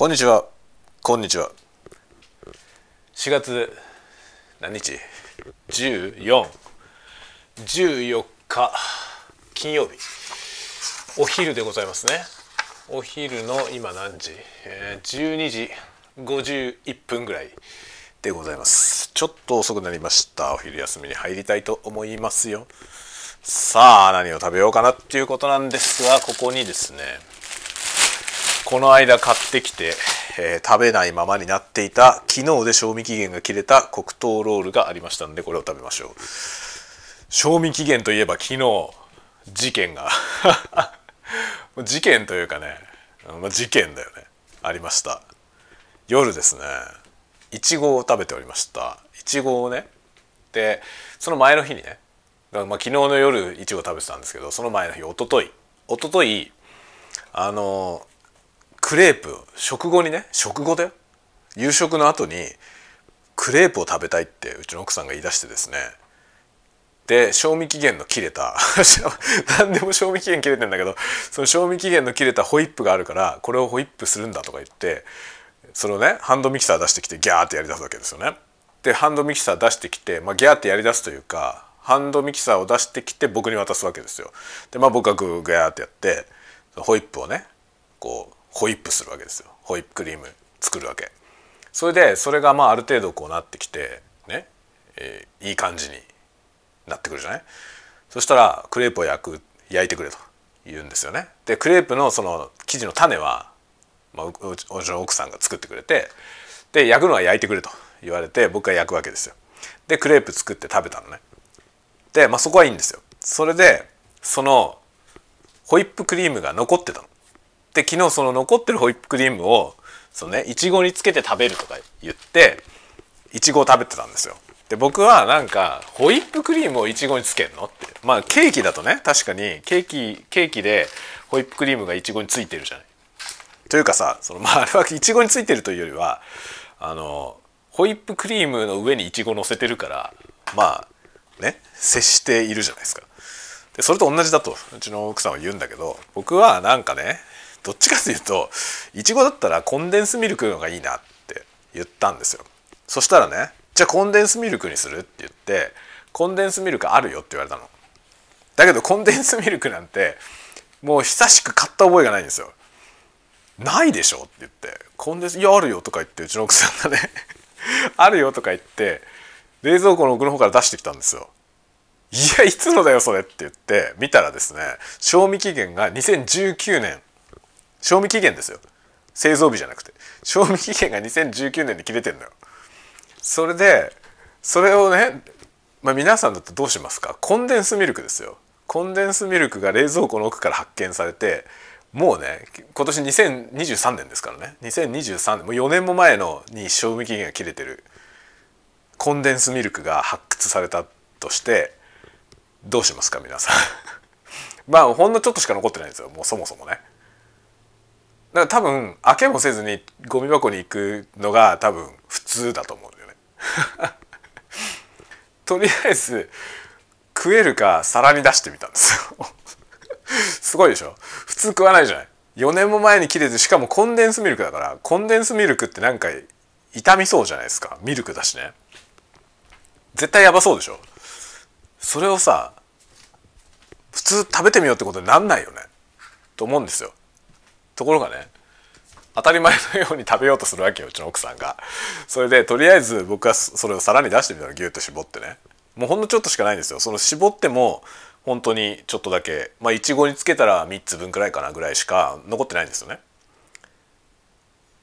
こんにちは。こんにちは。4月何日？1414日金曜日。お昼でございますね。お昼の今何時、えー、12時51分ぐらいでございます。ちょっと遅くなりました。お昼休みに入りたいと思いますよ。さあ何を食べようかなっていうことなんですがここにですねこの間買ってきて、えー、食べないままになっていた昨日で賞味期限が切れた黒糖ロールがありましたのでこれを食べましょう。賞味期限といえば昨日事件が 事件というかね、まあ、事件だよね。ありました。夜ですね。いちごを食べておりました。いちごをねでその前の日にねまあ、昨日の夜いちご食べてたんですけどその前の日おとといおとといあのクレープ食後にね食後だよ夕食の後にクレープを食べたいってうちの奥さんが言い出してですねで賞味期限の切れた 何でも賞味期限切れてんだけどその賞味期限の切れたホイップがあるからこれをホイップするんだとか言ってそのねハンドミキサー出してきてギャーってやりだすわけですよね。でハンドミキサー出してきて、まあ、ギャーってやりだすというかハンドミキサーを出してきて僕に渡すわけですよ。でまあ僕がグーギャーってやってホイップをねこうホイップするわけですよ。ホイップクリーム作るわけ。それでそれがまあある程度こうなってきてね、えー、いい感じになってくるじゃない？そしたらクレープを焼く焼いてくれと言うんですよね。でクレープのその生地の種は、まあ、うちの奥さんが作ってくれてで焼くのは焼いてくれと言われて僕が焼くわけですよ。でクレープ作って食べたのね。で、まあ、そこはいいんですよ。それでそのホイップクリームが残ってたの。で昨日その残ってるホイップクリームをそのねいちごにつけて食べるとか言っていちごを食べてたんですよ。で僕はなんかホイップクリームをいちごにつけるのってまあケーキだとね確かにケーキケーキでホイップクリームがいちごについてるじゃない。というかさそのまああれはいちごについてるというよりはあのホイップクリームの上にいちご乗せてるからまあね接しているじゃないですか。でそれと同じだとうちの奥さんは言うんだけど僕はなんかねどっちかというといちごだったらコンデンスミルクのがいいなって言ったんですよ。そしたらねじゃあコンデンスミルクにするって言ってコンデンスミルクあるよって言われたの。だけどコンデンスミルクなんてもう久しく買った覚えがないんですよ。ないでしょって言ってコンデンスいやあるよとか言ってうちの奥さんがね あるよとか言って冷蔵庫の奥の方から出してきたんですよ。いやいつのだよそれって言って見たらですね賞味期限が2019年。賞味期限ですよ。製造日じゃなくて。賞味期限が2019年で切れてんのよ。それでそれをね、まあ、皆さんだとどうしますか？コンデンスミルクですよ。コンデンスミルクが冷蔵庫の奥から発見されてもうね今年2023年ですからね。2023年もう4年も前のに賞味期限が切れてる。コンデンスミルクが発掘されたとしてどうしますか皆さん？まあほんのちょっとしか残ってないんですよ。もうそもそもね。だから多分開けもせずにゴミ箱に行くのが多分普通だと思うんだよね。とりあえず食えるか皿に出してみたんですよ。すごいでしょ？普通食わないじゃない。4年も前に切れてしかもコンデンスミルクだからコンデンスミルクってなんか傷みそうじゃないですか。ミルクだしね。絶対やばそうでしょ？それをさ普通食べてみようってことになんないよね。と思うんですよ。ところがね当たり前のように食べようとするわけようちの奥さんが。それでとりあえず僕はそれを皿に出してみたらギュッと絞ってね。もうほんのちょっとしかないんですよ。その絞っても本当にちょっとだけまあいちごにつけたら3つ分くらいかなぐらいしか残ってないんですよね。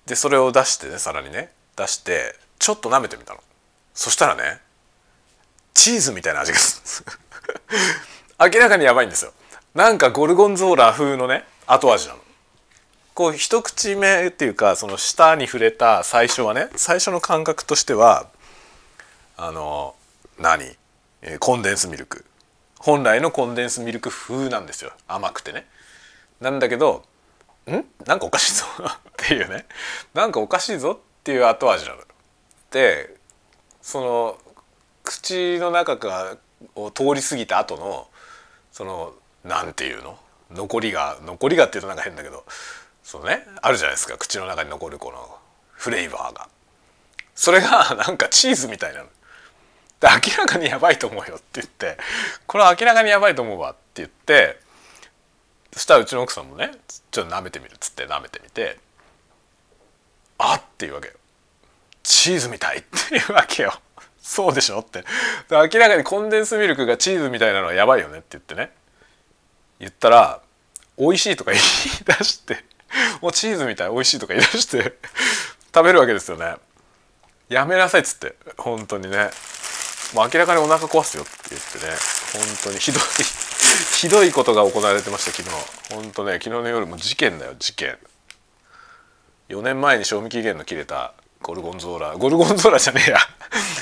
でそれを出してね皿にね出してちょっと舐めてみたの。そしたらねチーズみたいな味がする 明らかにやばいんですよ。なんかゴルゴンゾーラ風のね後味なの。こう一口目っていうかその舌に触れた最初はね最初の感覚としてはあの何、え、コンデンスミルク。本来のコンデンスミルク風なんですよ。甘くてね。なんだけどん？なんかおかしいぞっていうね。なんかおかしいぞっていう後味なの。でその口の中がを通り過ぎた後のそのなんていうの？残りが残りがっていうとなんか変だけどそうね。あるじゃないですか。口の中に残るこのフレーバーが。それが なんかチーズみたいなの。明らかにやばいと思うよって言ってこれは明らかにやばいと思うわって言ってそしたらうちの奥さんもねちょっと舐めてみる。っつって舐めてみてあっていうわけよ。チーズみたいっていうわけよ。そうでしょって。明らかにコンデンスミルクがチーズみたいなのはやばいよねって言ってね。言ったら美味しいとか言い出して もうチーズみたい美味しいとか言い出して 食べるわけですよね。やめなさいっつって本当にね。もう明らかにお腹壊すよって言ってね本当にひどい ひどいことが行われてました昨日。本当ね昨日の夜も事件だよ事件。4年前に賞味期限の切れたゴルゴンゾーラ。ゴルゴンゾーラじゃねえや。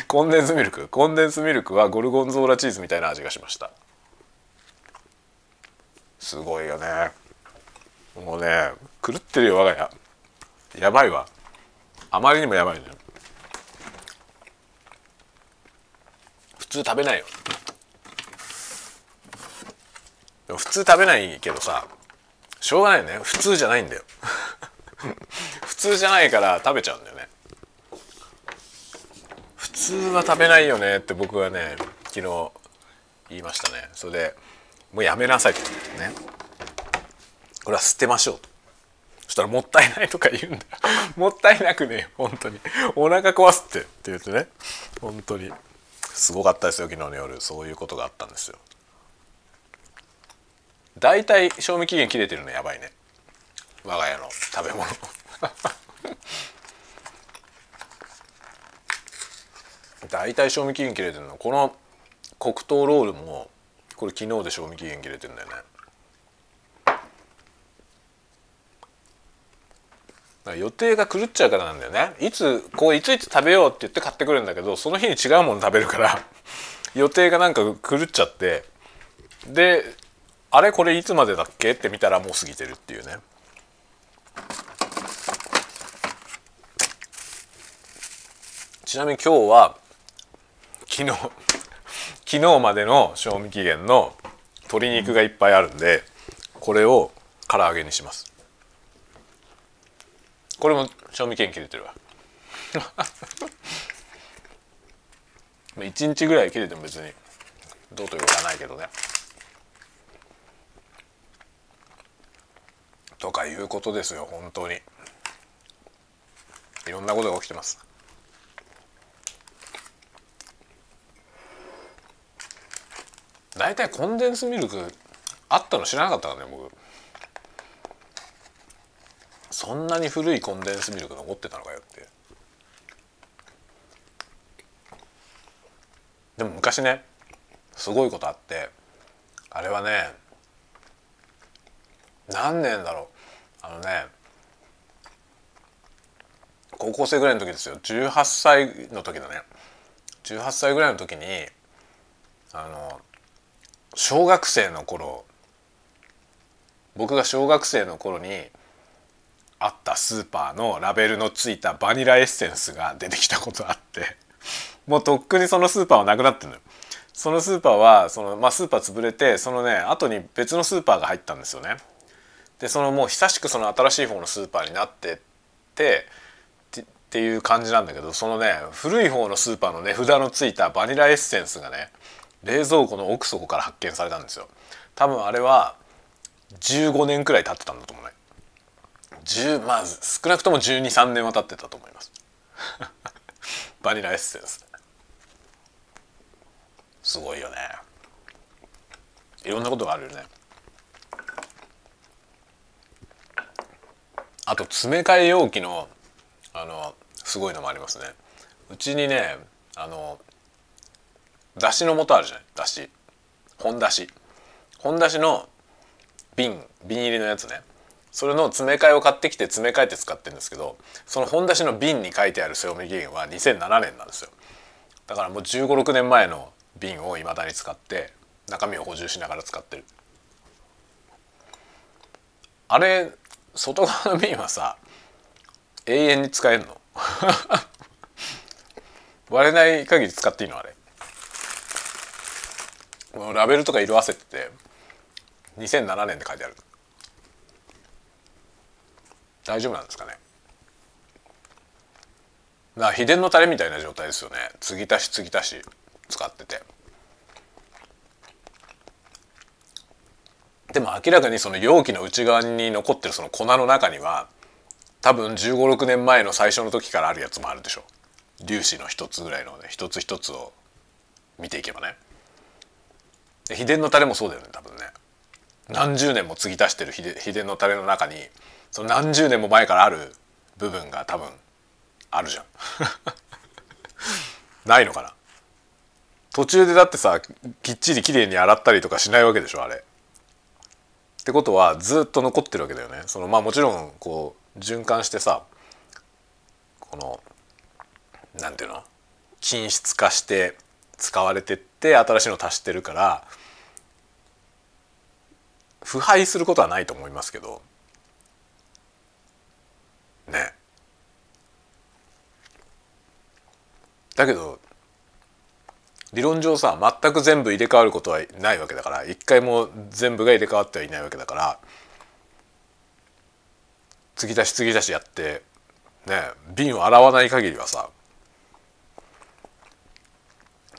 コンデンスミルク。コンデンスミルクはゴルゴンゾーラチーズみたいな味がしました。すごいよね。もうね狂ってるよ我が家。やばいわ。あまりにもやばいね普通食べないよ。普通食べないけどさしょうがないよね。普通じゃないんだよ。普通じゃないから食べちゃうんだよね。普通は食べないよね。って僕はね昨日言いましたね。それでもうやめなさいってこと。ね。これは捨てましょうと。そしたらもったいないとか言うんだ。よ もったいなくね本当に。お腹壊すってって言ってね。本当に。すごかったですよ昨日の夜。そういうことがあったんですよ。だいたい賞味期限切れてるのやばいね。我が家の食べ物。だいたい賞味期限切れてるの。この黒糖ロールもこれ昨日で賞味期限切れてるんだよね。予定が狂っちゃうからなんだよね。いつこういついつ食べようって言って買ってくるんだけどその日に違うもの食べるから 予定がなんか狂っちゃって。であれこれいつまでだっけ？って見たらもう過ぎてるっていうね。ちなみに今日は昨日 昨日までの賞味期限の鶏肉がいっぱいあるんでこれを唐揚げにします。これも賞味期限切れてるわ。1日ぐらい切れても別にどうということはないけどね。とかいうことですよ本当に。いろんなことが起きてます。大体コンデンスミルクあったの知らなかったからね僕。そんなに古いコンデンスミルク残ってたのかよって。でも昔ねすごいことあってあれはね何年だろう。あのね高校生ぐらいの時ですよ。18歳の時だね。18歳ぐらいの時にあの小学生の頃僕が小学生の頃にあったスーパーのラベルのついたバニラエッセンスが出てきたことあって もうとっくにそのスーパーはなくなってるのよ。そのスーパーはその、まあ、スーパー潰れてそのね後に別のスーパーが入ったんですよね。でそのもう久しくその新しい方のスーパーになってってっていう感じなんだけどそのね古い方のスーパーの値札のついたバニラエッセンスがね冷蔵庫の奥底から発見されたんですよ。多分あれは15年くらい経ってたんだと思うね。10まあ少なくとも1 2 3年は経ってたと思います。バニラエッセンス。すごいよね。いろんなことがあるよね。あと詰め替え容器のあのすごいのもありますね。うちにねあのだしの素あるじゃない？だし。本だし。本だしの瓶瓶入りのやつね。それの詰め替えを買ってきて詰め替えて使ってるんですけどその本だしの瓶に書いてある賞味期限は2007年なんですよ。だからもう1 5 6年前の瓶をいまだに使って中身を補充しながら使ってる。あれ外側の瓶はさ永遠に使えるの。割れない限り使っていいのあれ。ラベルとか色あせてて2007年って書いてある。大丈夫なんですかね？な秘伝のタレみたいな状態ですよね。継ぎ足し継ぎ足し使ってて。でも明らかにその容器の内側に残ってるその粉の中には多分1 5 6年前の最初の時からあるやつもあるでしょ。粒子の一つぐらいのね一つ一つを見ていけばね。秘伝のタレもそうだよね多分ね。何十年も継ぎ足してる秘伝のタレの中にその何十年も前からある部分が多分あるじゃん ないのかな？途中でだってさきっちりきれいに洗ったりとかしないわけでしょあれ。ってことはずっと残ってるわけだよね。そのまあもちろんこう循環してさこのなんていうの？均質化して使われてって新しいの足してるから腐敗することはないと思いますけどね。だけど理論上さ全く全部入れ替わることはないわけだから一回も全部が入れ替わってはいないわけだから継ぎ足し継ぎ足しやってね瓶を洗わない限りはさ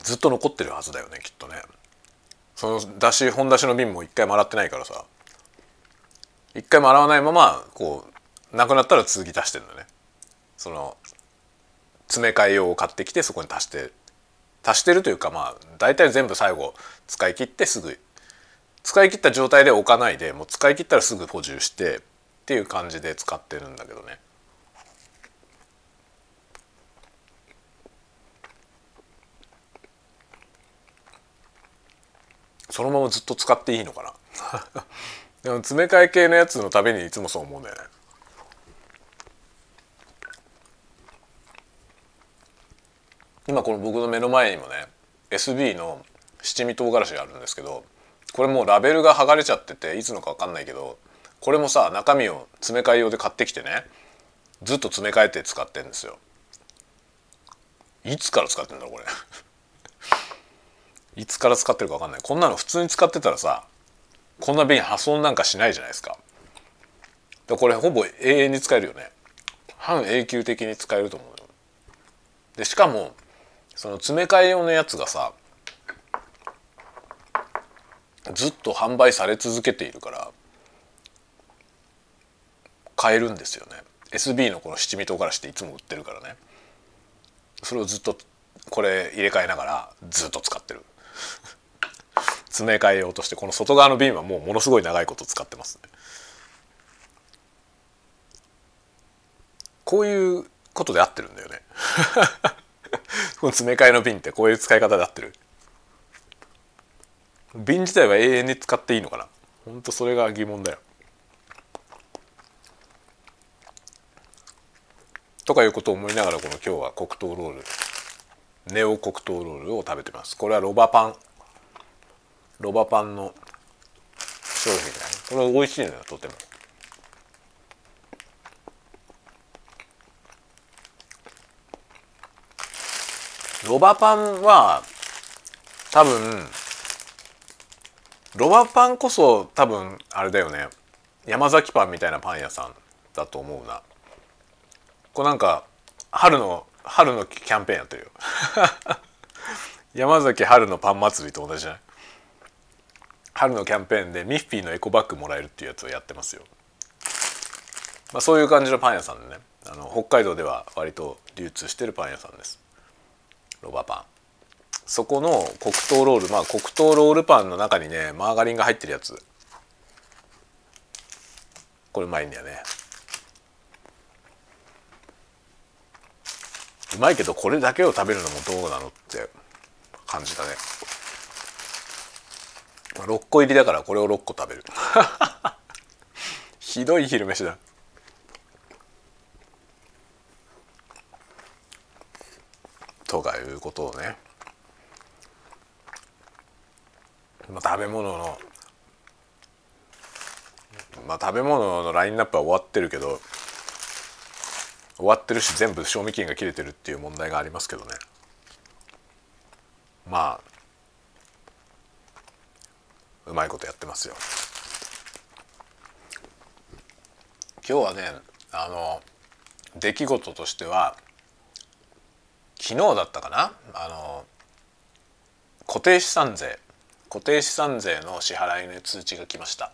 ずっと残ってるはずだよねきっとね。そのだし本だしの瓶も一回も洗ってないからさ一回も洗わないままこうなくなったら続き足してんだね。その詰め替え用を買ってきてそこに足して足してるというかまあ大体全部最後使い切ってすぐ使い切った状態で置かないでもう使い切ったらすぐ補充してっていう感じで使ってるんだけどね。そのままずっと使っていいのかな。でも詰め替え系のやつのためにいつもそう思うんだよね。今この僕の目の前にもね SB の七味唐辛子があるんですけどこれもうラベルが剥がれちゃってていつのか分かんないけどこれもさ中身を詰め替え用で買ってきてねずっと詰め替えて使ってんですよ。いつから使ってんだろうこれ。いつから使ってるか分かんない。こんなの普通に使ってたらさこんな瓶破損なんかしないじゃないですか。でこれほぼ永遠に使えるよね。半永久的に使えると思うよ。でしかもその詰め替え用のやつがさずっと販売され続けているから買えるんですよね。SB のこの七味唐辛子っていつも売ってるからね。それをずっとこれ入れ替えながらずっと使ってる。詰め替えようとしてこの外側の瓶はもうものすごい長いこと使ってますね。こういうことで合ってるんだよね。この詰め替えの瓶ってこういう使い方で合ってる？瓶自体は永遠に使っていいのかな？ほんとそれが疑問だよ。とかいうことを思いながらこの今日は黒糖ロール。ネオ黒糖ロールを食べてます。これはロバパン。ロバパンの商品だね。これ美味しいのよとても。ロバパンは多分ロバパンこそ多分あれだよね。山崎パンみたいなパン屋さんだと思うな。こうなんか春の春のキャンペーンやってるよ。山崎春のパン祭りと同じじゃない？春のキャンペーンでミッフィーのエコバッグもらえるっていうやつをやってますよ、まあ、そういう感じのパン屋さんでね。あの北海道では割と流通してるパン屋さんです。ロバパン。そこの黒糖ロールまあ黒糖ロールパンの中にねマーガリンが入ってるやつ。これうまいんだよね。うまいけどこれだけを食べるのもどうなのって感じだね。6個入りだからこれを6個食べる。ひどい昼飯だ。とかいうことをね、まあ、食べ物のまあ食べ物のラインナップは終わってるけど終わってるし全部賞味期限が切れてるっていう問題がありますけどね。まあうまいことやってますよ。今日はねあの出来事としては昨日だったかな？あの固定資産税。固定資産税の支払いの通知が来ました。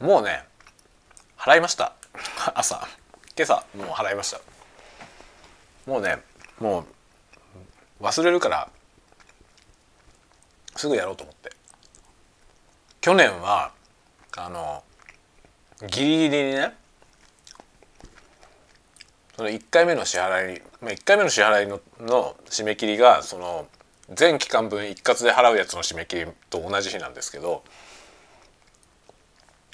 もうね払いました。朝。今朝もう払いました。もうねもう忘れるからすぐやろうと思って。去年はあのギリギリにねその1回目の支払い、まあ、1回目の支払いのの締め切りがその全期間分一括で払うやつの締め切りと同じ日なんですけど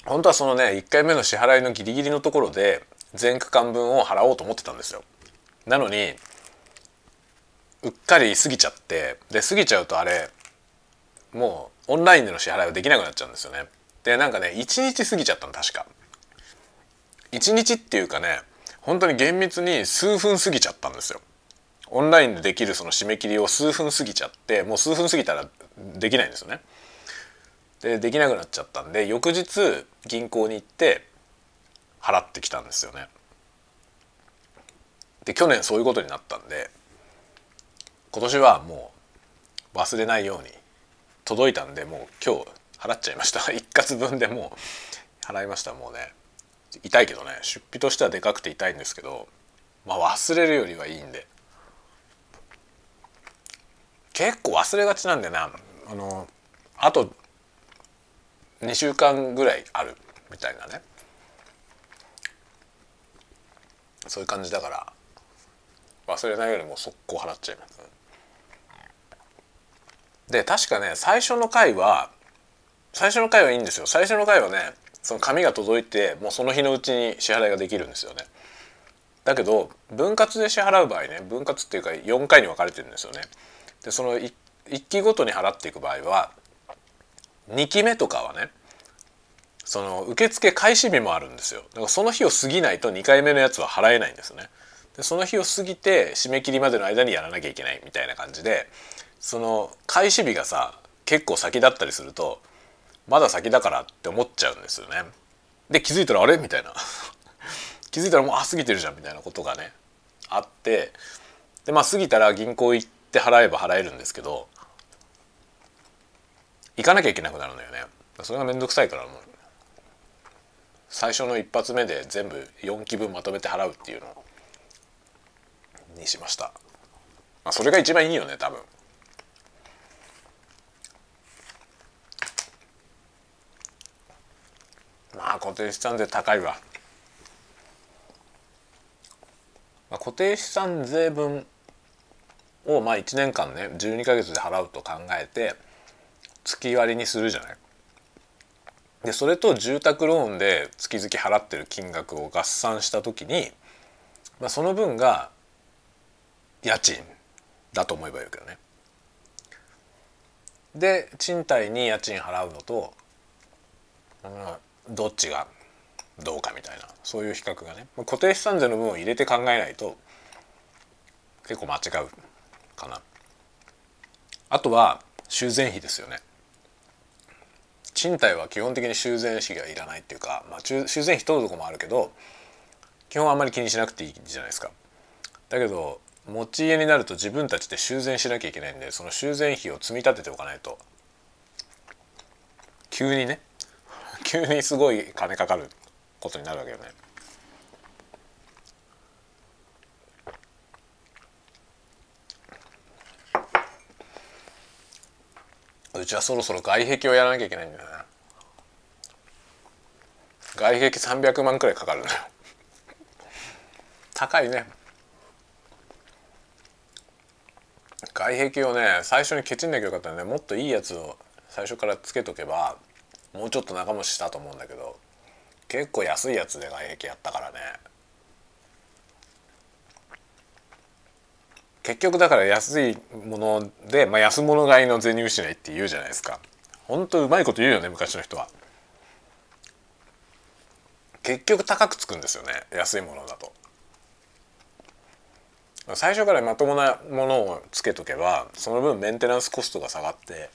本当はそのね1回目の支払いのギリギリのところで全区間分を払おうと思ってたんですよ。なのにうっかり過ぎちゃってで過ぎちゃうとあれもうオンラインでの支払いはできなくなっちゃうんですよね。でなんかね1日過ぎちゃったの確か。1日っていうかね本当に厳密に数分過ぎちゃったんですよ。オンラインでできるその締め切りを数分過ぎちゃってもう数分過ぎたらできないんですよね。でできなくなっちゃったんで翌日銀行に行って払ってきたんですよね。で去年そういうことになったんで今年はもう忘れないように届いたんでもう今日払っちゃいました 一括分でもう払いましたもうね痛いけどね出費としてはでかくて痛いんですけどまあ忘れるよりはいいんで。結構忘れがちなんだよなあのあと2週間ぐらいあるみたいなね。そういう感じだから忘れないよりも速攻払っちゃいます、で確かね最初の回は最初の回はいいんですよ。最初の回はねその紙が届いてもうその日のうちに支払いができるんですよね。だけど分割で支払う場合ね分割っていうか4回に分かれてるんですよね。でその 1, 1期ごとに払っていく場合は2期目とかはねその受付開始日もあるんですよ。だからその日を過ぎないと2回目のやつは払えないんですよね。でその日を過ぎて締め切りまでの間にやらなきゃいけないみたいな感じでその開始日がさ結構先だったりするとまだ先だからって思っちゃうんですよね。で気づいたらあれ？みたいな 気づいたらもうあ過ぎてるじゃんみたいなことがねあってでまあ過ぎたら銀行行って払えば払えるんですけど行かなきゃいけなくなるのよね。それが面倒くさいからもう最初の一発目で全部4期分まとめて払うっていうのにしました。まあ、それが一番いいよね多分。まあ固定資産税高いわ、まあ、固定資産税分をまあ1年間ね12か月で払うと考えて月割りにするじゃないでそれと住宅ローンで月々払ってる金額を合算した時に、まあ、その分が家賃だと思えばいいけどね。で賃貸に家賃払うのと、うん、どっちがどうかみたいなそういう比較がね。固定資産税の分を入れて考えないと結構間違うかな。あとは修繕費ですよね。賃貸は基本的に修繕費がいらないっていうか、まあ、修繕費取るとこもあるけど基本あんまり気にしなくていいじゃないですか。だけど持ち家になると自分たちで修繕しなきゃいけないんでその修繕費を積み立てておかないと急にね急にすごい金かかることになるわけよね。うちはそろそろ外壁をやらなきゃいけないんだよね。外壁300万くらいかかるのよ。高いね。外壁をね最初にケチんなきゃよかったねもっといいやつを最初からつけとけばもうちょっと長持ちしたと思うんだけど結構安いやつで外壁やったからね。結局だから安いもので、まあ、安物買いの銭失いって言うじゃないですか。ほんとうまいこと言うよね昔の人は。結局高くつくんですよね安いものだと。最初からまともなものをつけとけばその分メンテナンスコストが下がって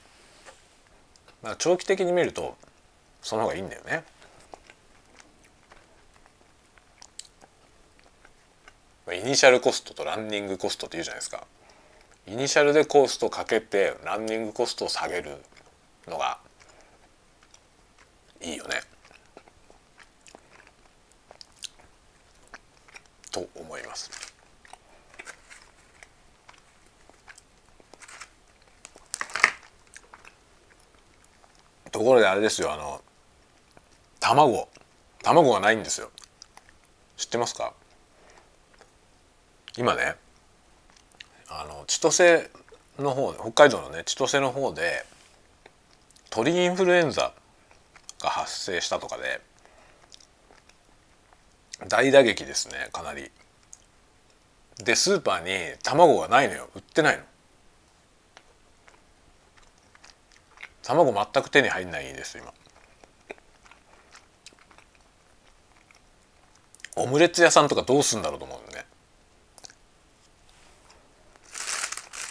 長期的に見るとその方がいいんだよね。イニシャルコストとランニングコストって言うじゃないですか。イニシャルでコストかけてランニングコストを下げるのがいいよね。と思います。ところであれですよあの卵卵がないんですよ知ってますか？今ねあの千歳の方北海道のね千歳の方で鳥インフルエンザが発生したとかで大打撃ですねかなり。でスーパーに卵がないのよ売ってないの。卵全く手に入んないです今。オムレツ屋さんとかどうすんだろうと思うね。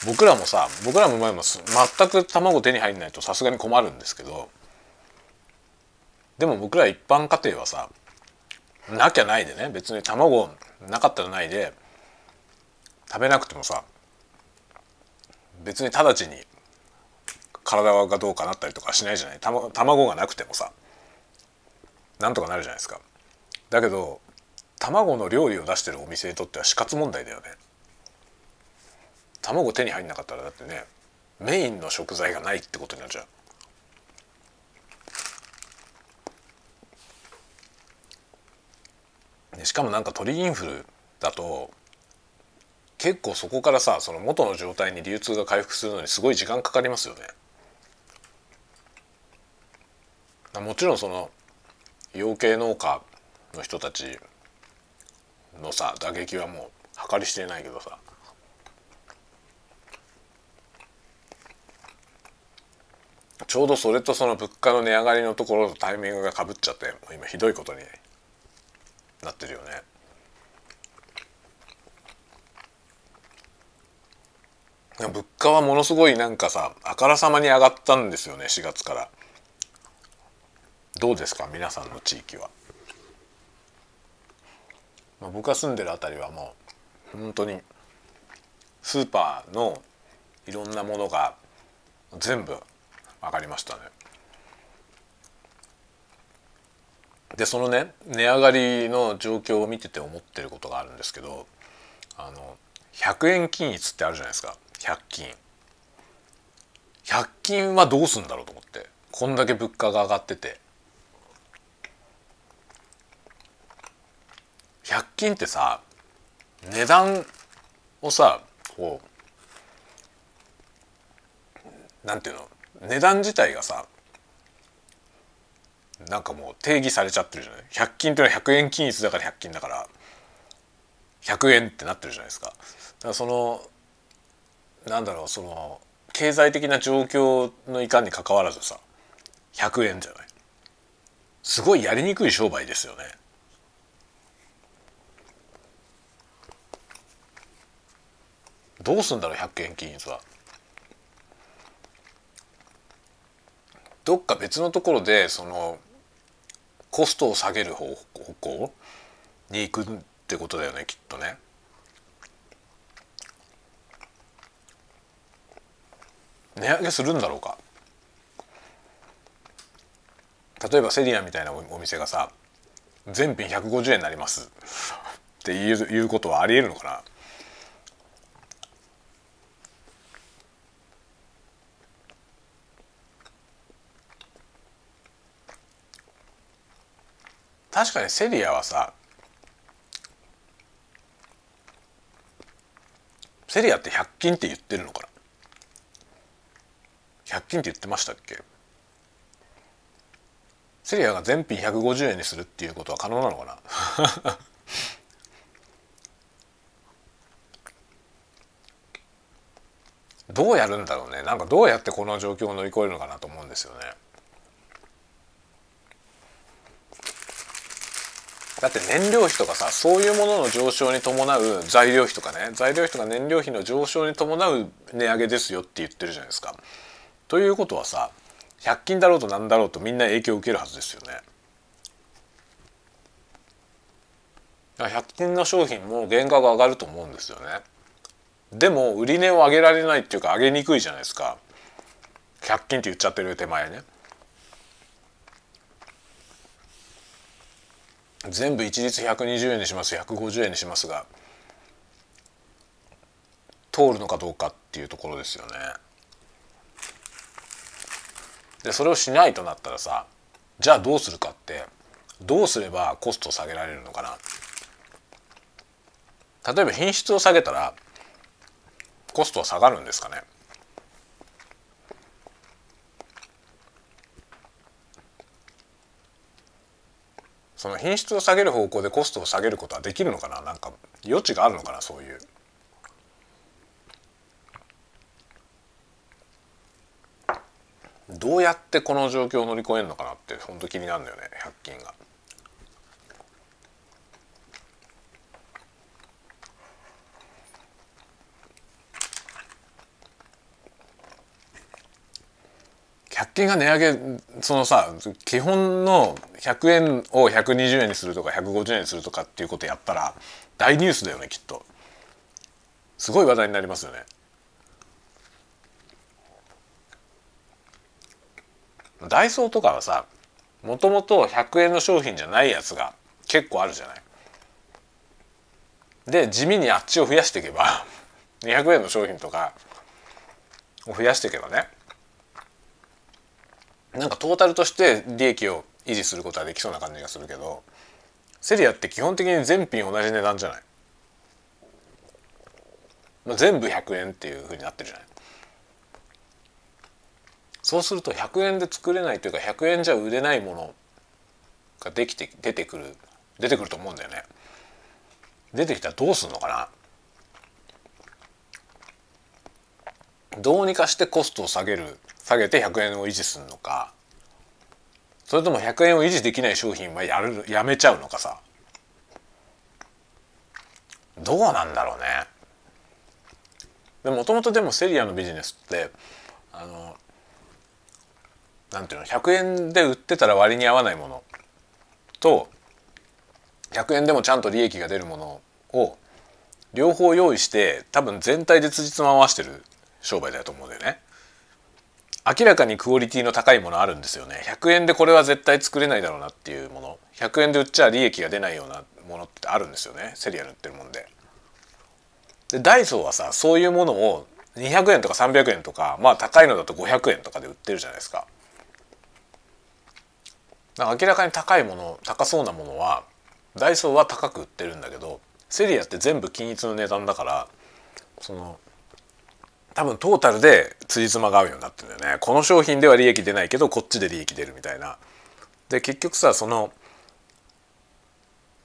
僕らもさ僕らも前も全く卵手に入んないとさすがに困るんですけどでも僕ら一般家庭はさなきゃないでね別に卵なかったらないで食べなくてもさ別に直ちに体がどうかなったりとかしないじゃない。卵がなくてもさなんとかなるじゃないですか。だけど卵の料理を出してるお店にとっては死活問題だよね卵手に入んなかったらだってねメインの食材がないってことになっちゃうしかもなんか鳥インフルだと結構そこからさその元の状態に流通が回復するのにすごい時間かかりますよね。もちろんその養鶏農家の人たちのさ打撃はもう計りしてないけどさ。ちょうどそれとその物価の値上がりのところとタイミングがかぶっちゃって今ひどいことになってるよね。物価はものすごいなんかさあからさまに上がったんですよね4月から。どうですか皆さんの地域は、まあ、僕が住んでる辺りはもう本当にスーパーのいろんなものが全部上がりましたね。でそのね値上がりの状況を見てて思ってることがあるんですけどあの100円均一ってあるじゃないですか。100均。100均はどうすんだろうと思ってこんだけ物価が上がってて。100均ってさ値段をさこうなんていうの？値段自体がさなんかもう定義されちゃってるじゃない？100均っていうのは100円均一だから100均だから100円ってなってるじゃないですか。だからそのなんだろうその経済的な状況のいかんにかかわらずさ100円じゃない？すごいやりにくい商売ですよね。どうすんだろう100円均一は。どっか別のところでそのコストを下げる方向に行くってことだよねきっとね。値上げするんだろうか例えばセリアみたいなお店がさ全品150円になりますっていういうことはありえるのかな確かにセリアはさセリアって100均って言ってるのかな？100均って言ってましたっけ？セリアが全品150円にするっていうことは可能なのかな？どうやるんだろうね。なんかどうやってこの状況を乗り越えるのかなと思うんですよね。だって燃料費とかさそういうものの上昇に伴う材料費とかね材料費とか燃料費の上昇に伴う値上げですよって言ってるじゃないですか。ということはさ100均だろうと何だろうとみんな影響を受けるはずですよね。100均の商品も原価が上がると思うんですよねでも売値を上げられないっていうか上げにくいじゃないですか100均って言っちゃってる手前ね全部一律120円にします150円にしますが通るのかどうかっていうところですよね。でそれをしないとなったらさじゃあどうするかってどうすればコストを下げられるのかな例えば品質を下げたらコストは下がるんですかねその品質を下げる方向でコストを下げることはできるのかな？なんか余地があるのかな？そういう。どうやってこの状況を乗り越えるのかなって本当気になるんだよね100均が。100均が値上げそのさ基本の100円を120円にするとか150円にするとかっていうことやったら大ニュースだよねきっと。すごい話題になりますよね。ダイソーとかはさもともと100円の商品じゃないやつが結構あるじゃない。で地味にあっちを増やしていけば200円の商品とかを増やしていけばねなんかトータルとして利益を維持することはできそうな感じがするけどセリアって基本的に全品同じ値段じゃない、まあ、全部100円っていうふうになってるじゃない？そうすると100円で作れないというか100円じゃ売れないものができて出てくる出てくると思うんだよね。出てきたらどうすんのかな？どうにかしてコストを下げる下げて100円を維持するのか。それとも100円を維持できない商品はやるやめちゃうのかさ。どうなんだろうね。でもともとでもセリアのビジネスってあのなんていうの100円で売ってたら割に合わないものと100円でもちゃんと利益が出るものを両方用意して多分全体で辻褄を合わせてる商売だと思うんだよね。明らかにクオリティの高いものあるんですよね100円でこれは絶対作れないだろうなっていうもの100円で売っちゃ利益が出ないようなものってあるんですよねセリアル売ってるもんで。でダイソーはさそういうものを200円とか300円とかまあ高いのだと500円とかで売ってるじゃないですか。か明らかに高いもの高そうなものはダイソーは高く売ってるんだけどセリアって全部均一の値段だからその多分トータルで辻褄が合うようになってるんだよねこの商品では利益出ないけどこっちで利益出るみたいな。で結局さその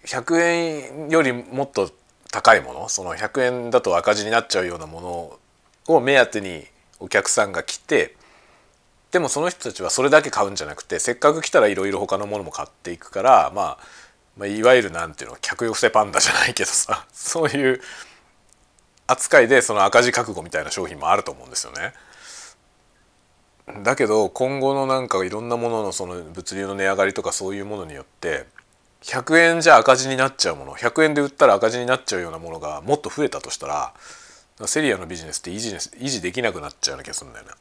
100円よりもっと高いものその100円だと赤字になっちゃうようなものを目当てにお客さんが来てでもその人たちはそれだけ買うんじゃなくてせっかく来たらいろいろ他のものも買っていくから、まあ、まあいわゆるなんていうの客寄せパンダじゃないけどさそういう扱いでその赤字覚悟みたいな商品もあると思うんですよね。だけど今後のなんかいろんなもののその物流の値上がりとかそういうものによって100円じゃ赤字になっちゃうもの100円で売ったら赤字になっちゃうようなものがもっと増えたとしたらセリアのビジネスって維持維持できなくなっちゃうような気がするんだよね。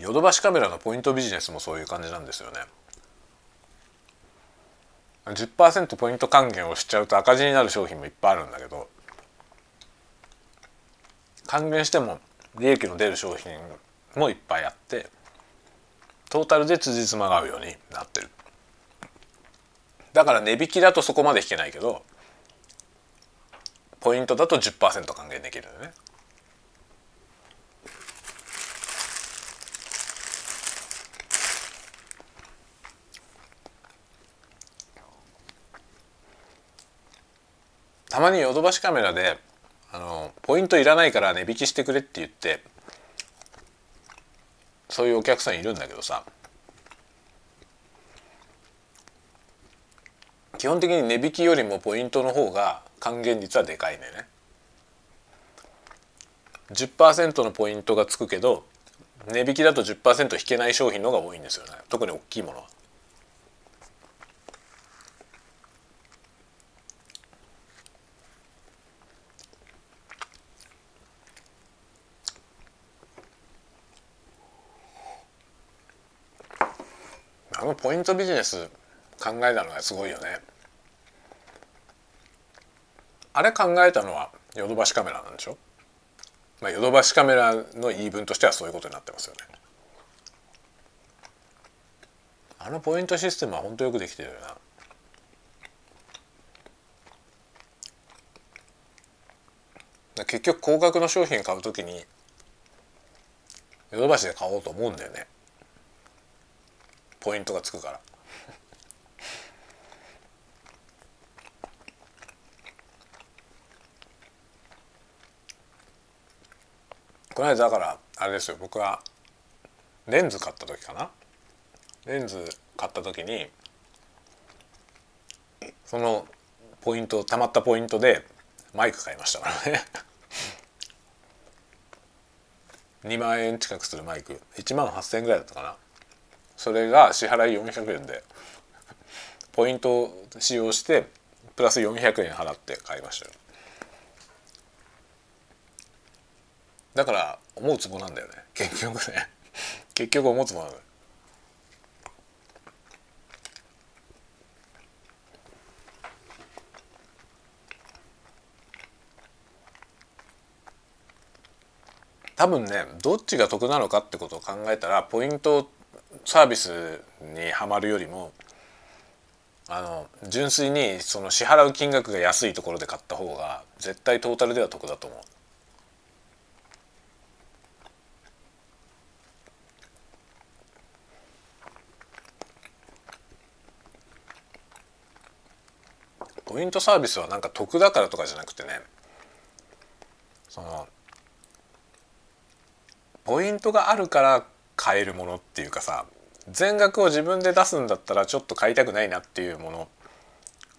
ヨドバシカメラのポイントビジネスもそういう感じなんですよね。10%ポイント還元をしちゃうと赤字になる商品もいっぱいあるんだけど還元しても利益の出る商品もいっぱいあってトータルで辻褄が合うようになってるだから値引きだとそこまで引けないけどポイントだと10%還元できるよねたまにヨドバシカメラであのポイントいらないから値引きしてくれって言ってそういうお客さんいるんだけどさ。基本的に値引きよりもポイントの方が還元率はでかいね。10%のポイントがつくけど値引きだと10%引けない商品の方が多いんですよね。特に大きいものは。あのポイントビジネス考えたのがすごいよね。あれ考えたのはヨドバシカメラなんでしょ？まあヨドバシカメラの言い分としてはそういうことになってますよね。あのポイントシステムは本当よくできてるよな。結局高額の商品買うときにヨドバシで買おうと思うんだよね。ポイントがつくから。この間だからあれですよ。僕はレンズ買った時かな。レンズ買った時にそのポイントたまったポイントでマイク買いましたからね。2万円近くするマイク。1万8,000円ぐらいだったかな。それが支払い400円でポイントを使用してプラス400円払って買いましたよ。だから思うツボなんだよね。結局ね。結局思うツボなのよ。多分ねどっちが得なのかってことを考えたらポイントサービスにはまるよりもあの純粋にその支払う金額が安いところで買った方が絶対トータルでは得だと思う。ポイントサービスはなんか得だからとかじゃなくてねそのポイントがあるから買えるものっていうかさ全額を自分で出すんだったらちょっと買いたくないなっていうもの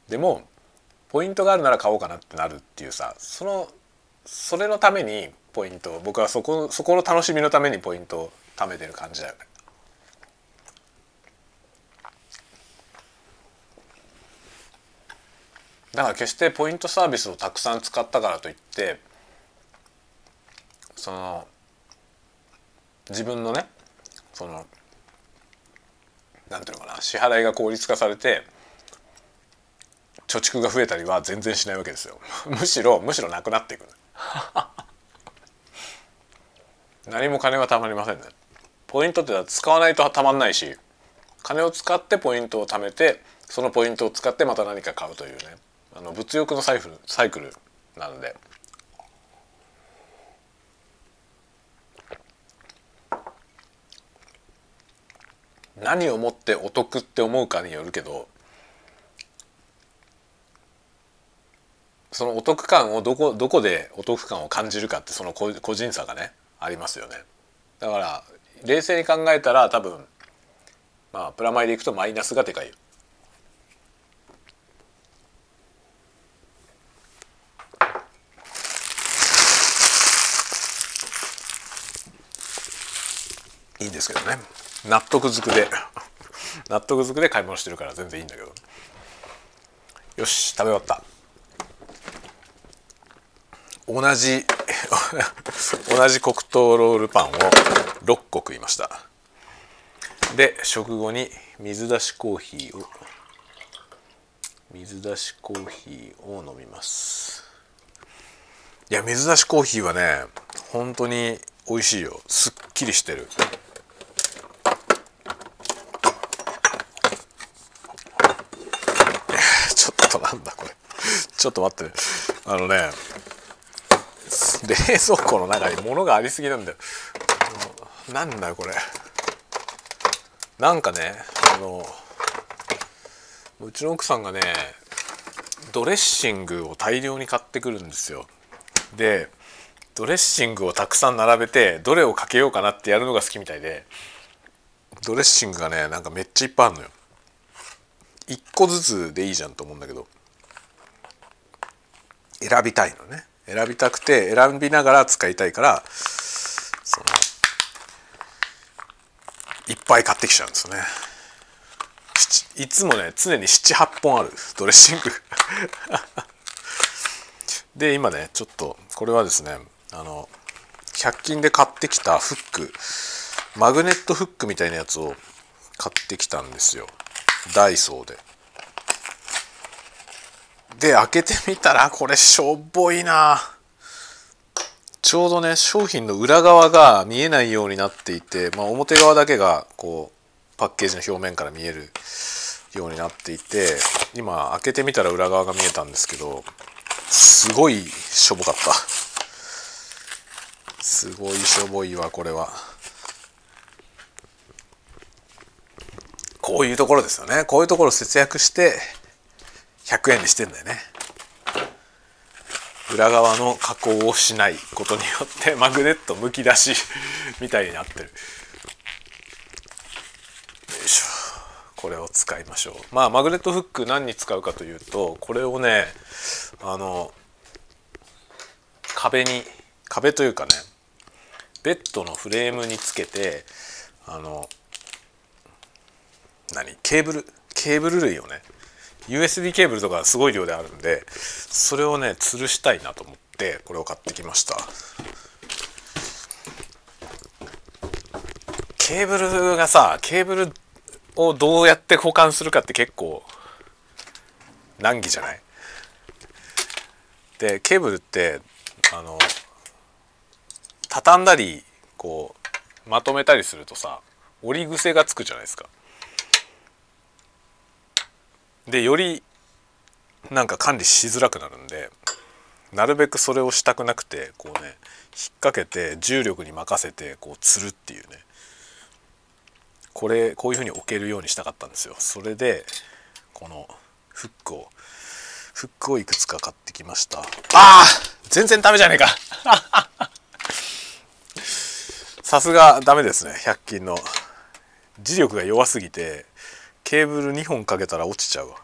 でもポイントがあるなら買おうかなってなるっていうさそのそれのためにポイント僕はそこそこの楽しみのためにポイントを貯めてる感じだよね。だから決してポイントサービスをたくさん使ったからといってその自分のねそのなんていうのかな支払いが効率化されて貯蓄が増えたりは全然しないわけですよ。むしろむしろなくなっていく 何も金はたまりませんね。ポイントって使わないとたまんないし金を使ってポイントを貯めてそのポイントを使ってまた何か買うというね。あの物欲のサイサイクルなんで。何をもってお得って思うかによるけどそのお得感をどこどこでお得感を感じるかってその個人差がねありますよね。だから冷静に考えたら多分まあプラマイでいくとマイナスがでかいいいんですけどね。納得づくで。納得づくで買い物してるから全然いいんだけど。よし食べ終わった。同じ 同じ黒糖ロールパンを6個食いました。で食後に水出しコーヒーを水出しコーヒーを飲みます。いや水出しコーヒーはね本当に美味しいよ。すっきりしてる。なんだこれ。ちょっと待って。あのね冷蔵庫の中に物がありすぎなんだよ。なんだよこれ。なんかねあのうちの奥さんがねドレッシングを大量に買ってくるんですよ。でドレッシングをたくさん並べてどれをかけようかなってやるのが好きみたいでドレッシングがねなんかめっちゃいっぱいあるのよ。1個ずつでいいじゃんと思うんだけど選びたいのね。選びたくて選びながら使いたいからそのいっぱい買ってきちゃうんですよね。いつもね常に78本ある。ドレッシング。で今ねちょっとこれはですねあの100均で買ってきたフックマグネットフックみたいなやつを買ってきたんですよ。ダイソーで。で開けてみたらこれしょぼいな。ちょうどね商品の裏側が見えないようになっていて、まあ、表側だけがこうパッケージの表面から見えるようになっていて今開けてみたら裏側が見えたんですけどすごいしょぼかった。すごいしょぼいわこれは。こういうところですよね。こういうところ節約して100円にしてんだよね。裏側の加工をしないことによって マグネットむき出し みたいになってる。よいしょ。これを使いましょう。まあマグネットフック何に使うかというとこれをねあの壁に壁というかねベッドのフレームにつけてあの何？ケーブル？ケーブル類をね。USB ケーブルとかすごい量であるんでそれをね吊るしたいなと思ってこれを買ってきました。ケーブルがさケーブルをどうやって保管するかって結構難儀じゃない？でケーブルってあの畳んだりこうまとめたりするとさ折り癖がつくじゃないですか。でよりなんか管理しづらくなるんでなるべくそれをしたくなくてこうね引っ掛けて重力に任せてこう吊るっていうね。これこういうふうに置けるようにしたかったんですよ。それでこのフックをフックをいくつか買ってきました。あー全然ダメじゃねえか。さすがダメですね。100均の。磁力が弱すぎてケーブル2本かけたら落ちちゃうわ。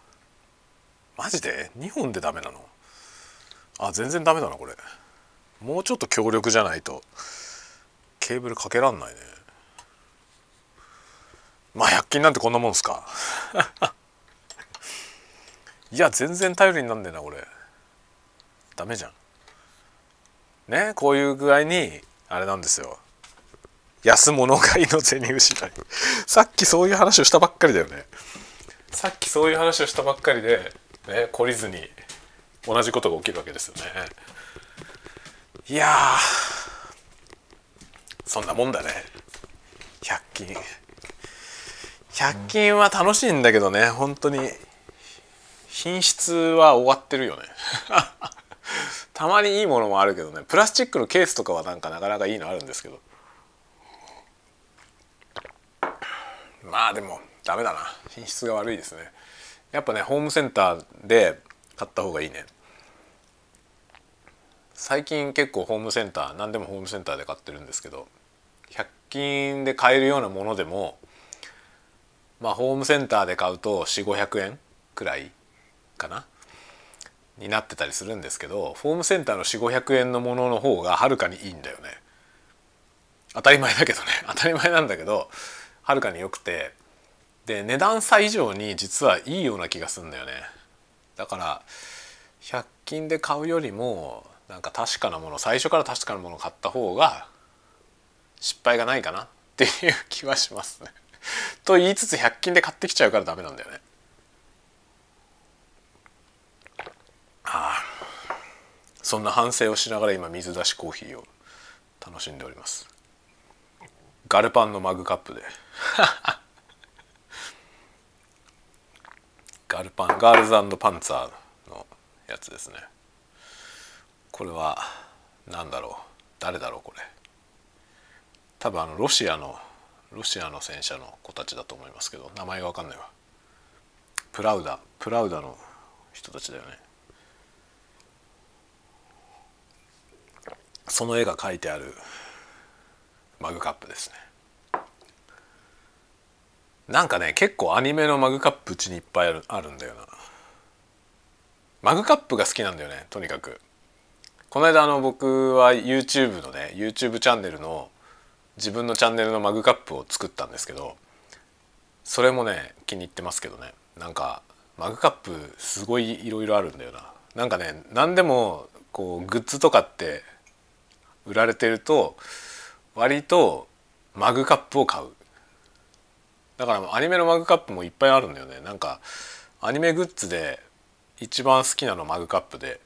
マジで？2本でダメなの？あ全然ダメだなこれ。もうちょっと強力じゃないと。ケーブルかけらんないね。まあ100均なんてこんなもんすか。いや全然頼りになんねえなこれ。ダメじゃん。ねこういう具合にあれなんですよ。安物買いの銭失い。さっきそういう話をしたばっかりだよね。さっきそういう話をしたばっかりで、ね、懲りずに同じことが起きるわけですよね。いやそんなもんだね。100均。100均は楽しいんだけどね。本当に品質は終わってるよね。たまにいいものもあるけどね。プラスチックのケースとかはなんかなかなかいいのあるんですけど。まあでもダメだな。品質が悪いですね。やっぱねホームセンターで買った方がいいね。最近結構ホームセンター何でもホームセンターで買ってるんですけど100均で買えるようなものでもまあホームセンターで買うと4500円くらいかな？になってたりするんですけどホームセンターの4500円のものの方がはるかにいいんだよね。当たり前だけどね。当たり前なんだけどはるかに良くてで値段差以上に実はいいような気がするんだよねだから100均で買うよりもなんか確かなもの最初から確かなものを買った方が失敗がないかなっていう気はしますね。と言いつつ100均で買ってきちゃうからダメなんだよね。ああそんな反省をしながら今水出しコーヒーを楽しんでおります。ガルパンのマグカップで ガルパンガールズパンツァーのやつですね。これは何だろう？誰だろう？これ。多分あのロシアのロシアの戦車の子たちだと思いますけど名前が分かんないわ。プラウダプラウダの人たちだよね。その絵が描いてあるマグカップですね。なんかね結構アニメのマグカップうちにいっぱいあるあるんだよな。マグカップが好きなんだよねとにかく。この間あの僕は YouTube のね YouTube チャンネルの自分のチャンネルのマグカップを作ったんですけどそれもね気に入ってますけどね。なんかマグカップすごいいろいろあるんだよな。なんかね何でもこうグッズとかって売られてると割とマグカップを買う。だからアニメのマグカップもいっぱいあるんだよね。なんかアニメグッズで一番好きなのマグカップで。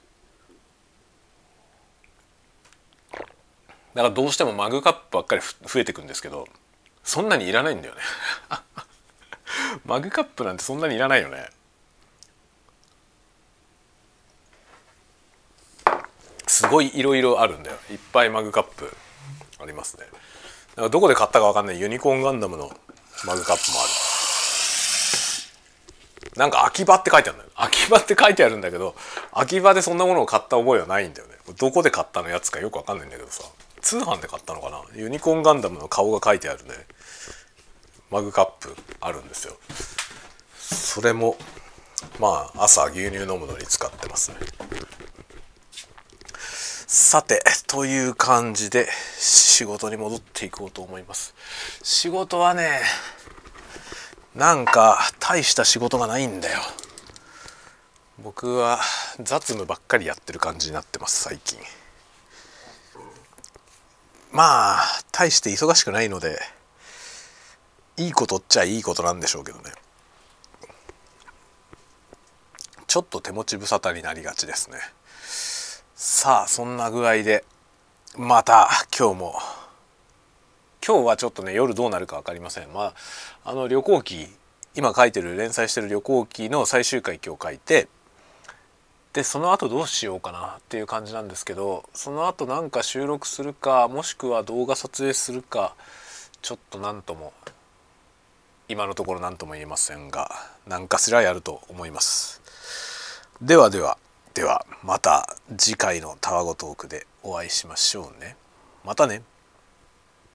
だからどうしてもマグカップばっかり増えてくんですけどそんなにいらないんだよね。マグカップなんてそんなにいらないよね。すごいいろいろあるんだよ。いっぱいマグカップありますね。だからどこで買ったかわかんない。ユニコーンガンダムのマグカップもある。なんか秋葉って書いてあるんだよ。秋葉って書いてあるんだけど秋葉でそんなものを買った覚えはないんだよね。どこで買ったのやつかよくわかんないんだけどさ。通販で買ったのかな。ユニコーンガンダムの顔が書いてあるね。マグカップあるんですよ。それもまあ朝牛乳飲むのに使ってますね。さてという感じで仕事に戻っていこうと思います。仕事はねなんか大した仕事がないんだよ。僕は雑務ばっかりやってる感じになってます最近。まあ大して忙しくないのでいいことっちゃいいことなんでしょうけどね。ちょっと手持ち無沙汰になりがちですね。さあそんな具合でまた今日も。今日はちょっとね夜どうなるか分かりません。まああの旅行記今書いてる連載してる旅行記の最終回今日書いてでその後どうしようかなっていう感じなんですけどその後なんか収録するかもしくは動画撮影するかちょっと何とも今のところ何とも言えませんが何かしらやると思います。ではでは。ではまた次回のタワゴトークでお会いしましょうね。またね。